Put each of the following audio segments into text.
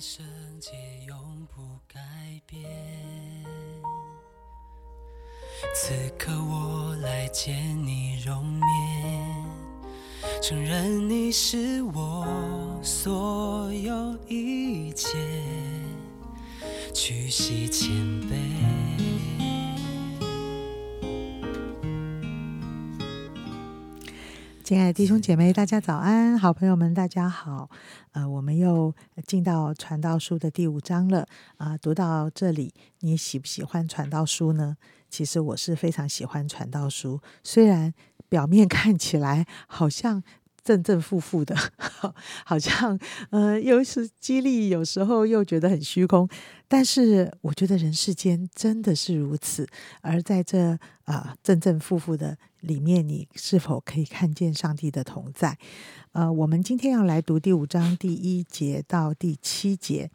圣洁永不改变。此刻我来见你容面，承认你是我所有一切，屈膝谦卑。亲爱的弟兄姐妹，大家早安！好朋友们，大家好。呃，我们又进到传道书的第五章了。啊，读到这里，你喜不喜欢传道书呢？其实我是非常喜欢传道书，虽然表面看起来好像。正正负负的，好像呃，又是激励，有时候又觉得很虚空。但是我觉得人世间真的是如此。而在这啊正正负负的里面，你是否可以看见上帝的同在？呃，我们今天要来读第五章第一节到第七节。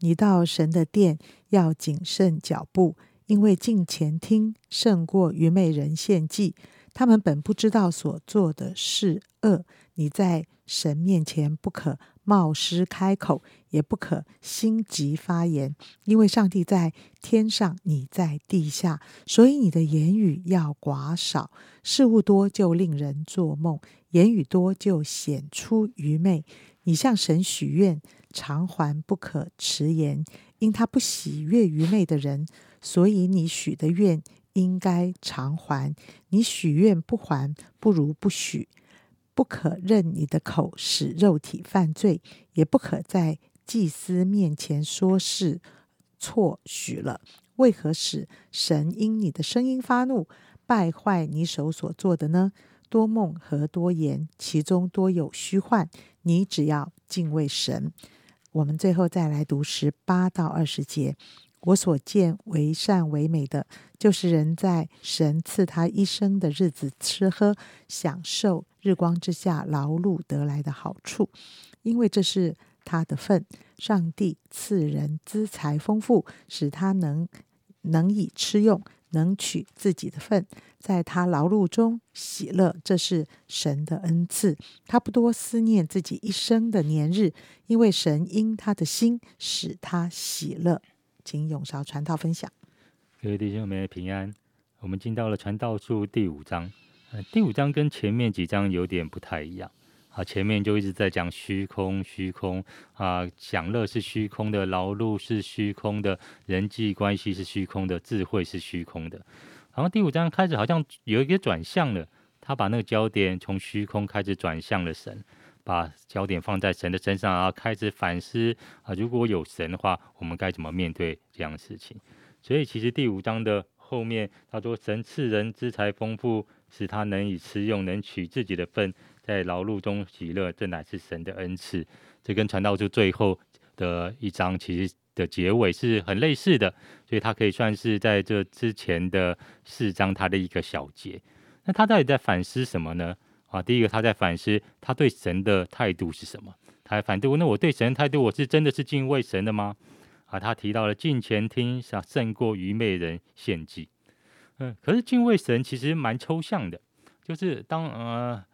你到神的殿要谨慎脚步，因为近前听胜过愚昧人献祭。他们本不知道所做的是恶。你在神面前不可冒失开口，也不可心急发言，因为上帝在天上，你在地下，所以你的言语要寡少。事物多就令人做梦，言语多就显出愚昧。你向神许愿，偿还不可迟延，因他不喜悦愚昧的人，所以你许的愿应该偿还。你许愿不还，不如不许。不可任你的口使肉体犯罪，也不可在祭司面前说是错许了。为何使神因你的声音发怒，败坏你手所做的呢？多梦和多言，其中多有虚幻。你只要敬畏神。我们最后再来读十八到二十节。我所见为善为美的，就是人在神赐他一生的日子吃喝，享受。日光之下劳碌得来的好处，因为这是他的份。上帝赐人资财丰富，使他能能以吃用，能取自己的份，在他劳碌中喜乐。这是神的恩赐。他不多思念自己一生的年日，因为神因他的心使他喜乐。请永韶传道分享。各位弟兄们平安。我们进到了传道书第五章。第五章跟前面几章有点不太一样啊，前面就一直在讲虚空，虚空啊，享乐是虚空的，劳碌是虚空的，人际关系是虚空的，智慧是虚空的。然后第五章开始好像有一个转向了，他把那个焦点从虚空开始转向了神，把焦点放在神的身上，然后开始反思啊，如果有神的话，我们该怎么面对这样的事情？所以其实第五章的后面他说，神赐人资财丰富。使他能以吃用，能取自己的份，在劳碌中喜乐，这乃是神的恩赐。这跟传道书最后的一章其实的结尾是很类似的，所以他可以算是在这之前的四章他的一个小节。那他到底在反思什么呢？啊，第一个他在反思他对神的态度是什么？他还反对那我对神的态度，我是真的是敬畏神的吗？啊，他提到了近前听想胜过愚昧人献祭。嗯，可是敬畏神其实蛮抽象的，就是当呃，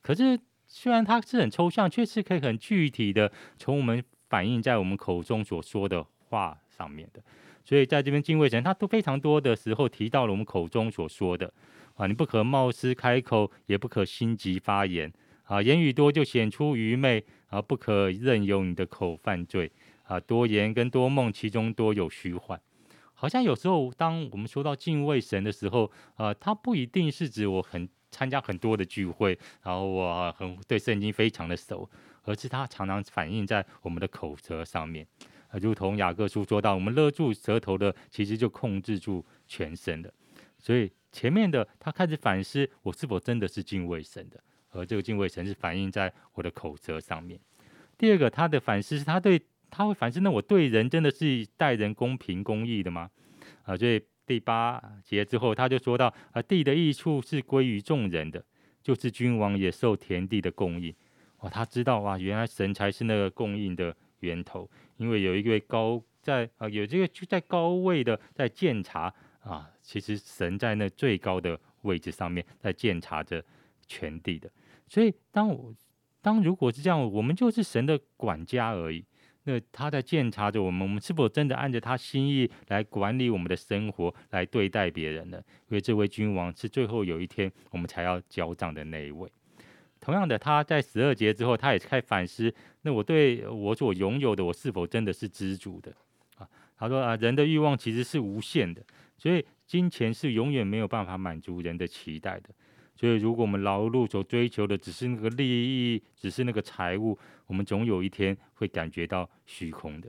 可是虽然它是很抽象，却是可以很具体的从我们反映在我们口中所说的话上面的。所以在这边敬畏神，他都非常多的时候提到了我们口中所说的啊，你不可冒失开口，也不可心急发言啊，言语多就显出愚昧啊，不可任由你的口犯罪啊，多言跟多梦其中多有虚幻。好像有时候，当我们说到敬畏神的时候，呃，它不一定是指我很参加很多的聚会，然后我很对圣经非常的熟，而是它常常反映在我们的口舌上面。呃，如同雅各书说到，我们勒住舌头的，其实就控制住全身的。所以前面的他开始反思，我是否真的是敬畏神的，而这个敬畏神是反映在我的口舌上面。第二个，他的反思是他对。他会反思：那我对人真的是待人公平公义的吗？啊，所以第八节之后，他就说到：啊，地的益处是归于众人的，就是君王也受田地的供应。哇，他知道哇，原来神才是那个供应的源头，因为有一位高在啊，有这个就在高位的在监察啊，其实神在那最高的位置上面在监察着全地的。所以当我当如果是这样，我们就是神的管家而已。那他在检查着我们，我们是否真的按着他心意来管理我们的生活，来对待别人呢？因为这位君王是最后有一天我们才要交账的那一位。同样的，他在十二节之后，他也开始反思：那我对我所拥有的，我是否真的是知足的？啊，他说啊，人的欲望其实是无限的，所以金钱是永远没有办法满足人的期待的。所以，如果我们劳碌所追求的只是那个利益，只是那个财物，我们总有一天会感觉到虚空的。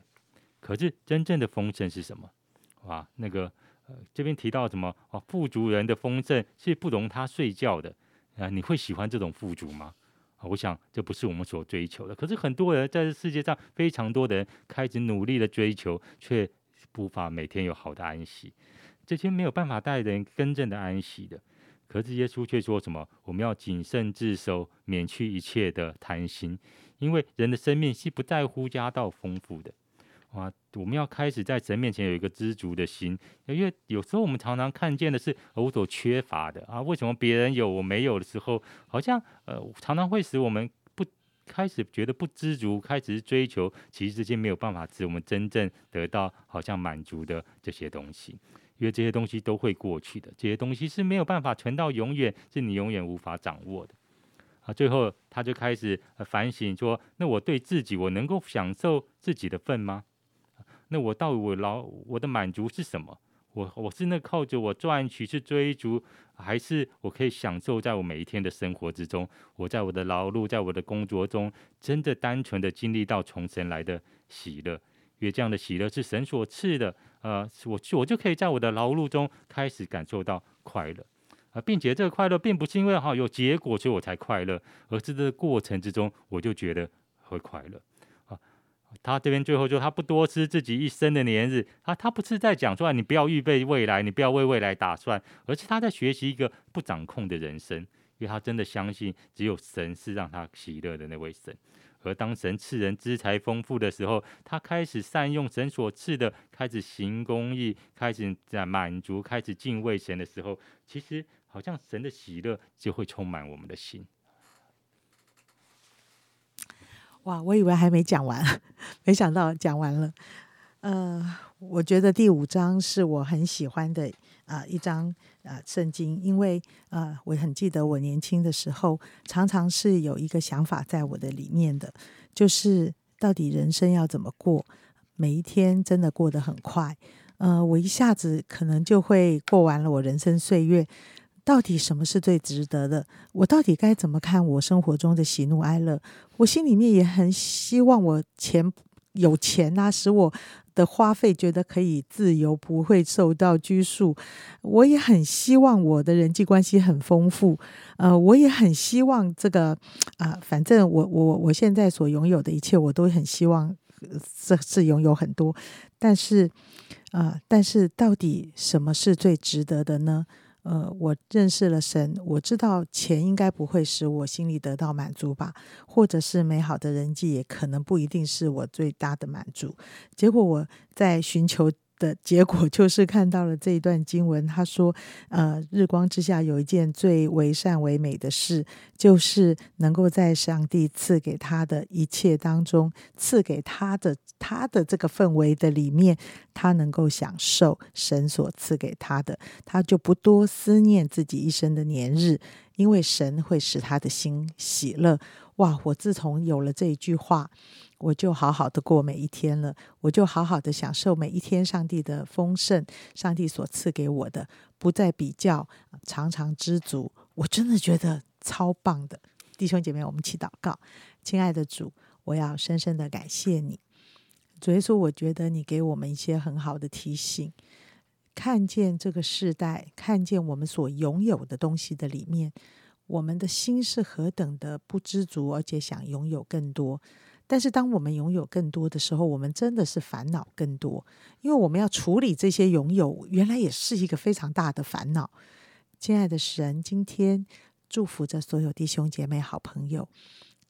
可是，真正的丰盛是什么？啊，那个呃，这边提到什么？啊，富足人的丰盛是不容他睡觉的。啊，你会喜欢这种富足吗？啊，我想这不是我们所追求的。可是，很多人在这世界上，非常多的人开始努力的追求，却无法每天有好的安息。这些没有办法带人真正的安息的。可是耶稣却说什么？我们要谨慎自守，免去一切的贪心，因为人的生命是不在乎家道丰富的。哇，我们要开始在神面前有一个知足的心，因为有时候我们常常看见的是我所缺乏的啊，为什么别人有我没有的时候，好像呃常常会使我们开始觉得不知足，开始追求，其实这些没有办法使我们真正得到好像满足的这些东西。因为这些东西都会过去的，这些东西是没有办法存到永远，是你永远无法掌握的。啊，最后他就开始反省说：那我对自己，我能够享受自己的份吗？那我到我老我的满足是什么？我我是那靠着我赚取去追逐，还是我可以享受在我每一天的生活之中？我在我的劳碌，在我的工作中，真的单纯的经历到从神来的喜乐。因为这样的喜乐是神所赐的。呃，我我就可以在我的劳碌中开始感受到快乐，啊，并且这个快乐并不是因为哈有结果所以我才快乐，而是这个过程之中我就觉得会快乐。他这边最后就他不多吃自己一生的年日，他他不是在讲说你不要预备未来，你不要为未来打算，而是他在学习一个不掌控的人生，因为他真的相信只有神是让他喜乐的那位神。而当神赐人资财丰富的时候，他开始善用神所赐的，开始行公义，开始在满足，开始敬畏神的时候，其实好像神的喜乐就会充满我们的心。哇，我以为还没讲完，没想到讲完了。呃，我觉得第五章是我很喜欢的啊一章啊圣经，因为呃我很记得我年轻的时候，常常是有一个想法在我的里面的，就是到底人生要怎么过？每一天真的过得很快，呃，我一下子可能就会过完了我人生岁月。到底什么是最值得的？我到底该怎么看我生活中的喜怒哀乐？我心里面也很希望我钱有钱啊，使我。的花费觉得可以自由，不会受到拘束。我也很希望我的人际关系很丰富。呃，我也很希望这个啊，反正我我我现在所拥有的一切，我都很希望这是拥有很多。但是啊，但是到底什么是最值得的呢？呃，我认识了神，我知道钱应该不会使我心里得到满足吧，或者是美好的人际也可能不一定是我最大的满足。结果我在寻求。的 结果就是看到了这一段经文，他说：“呃，日光之下有一件最为善为美的事，就是能够在上帝赐给他的一切当中，赐给他的他的这个氛围的里面，他能够享受神所赐给他的，他就不多思念自己一生的年日，因为神会使他的心喜乐。”哇！我自从有了这一句话。我就好好的过每一天了，我就好好的享受每一天上帝的丰盛，上帝所赐给我的，不再比较，常常知足。我真的觉得超棒的，弟兄姐妹，我们一起祷告，亲爱的主，我要深深的感谢你。主耶稣，我觉得你给我们一些很好的提醒，看见这个时代，看见我们所拥有的东西的里面，我们的心是何等的不知足，而且想拥有更多。但是，当我们拥有更多的时候，我们真的是烦恼更多，因为我们要处理这些拥有，原来也是一个非常大的烦恼。亲爱的神，今天祝福着所有弟兄姐妹、好朋友。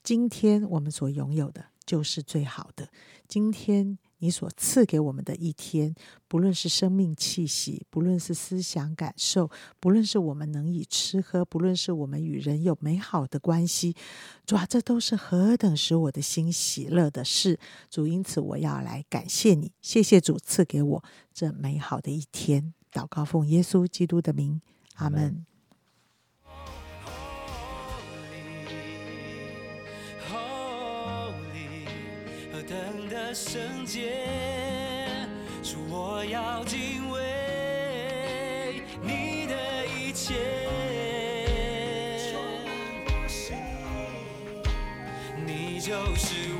今天我们所拥有的就是最好的。今天。你所赐给我们的一天，不论是生命气息，不论是思想感受，不论是我们能以吃喝，不论是我们与人有美好的关系，主啊，这都是何等使我的心喜乐的事。主，因此我要来感谢你，谢谢主赐给我这美好的一天。祷告奉耶稣基督的名，阿门。圣洁，主，我要敬畏你的一切，你就是。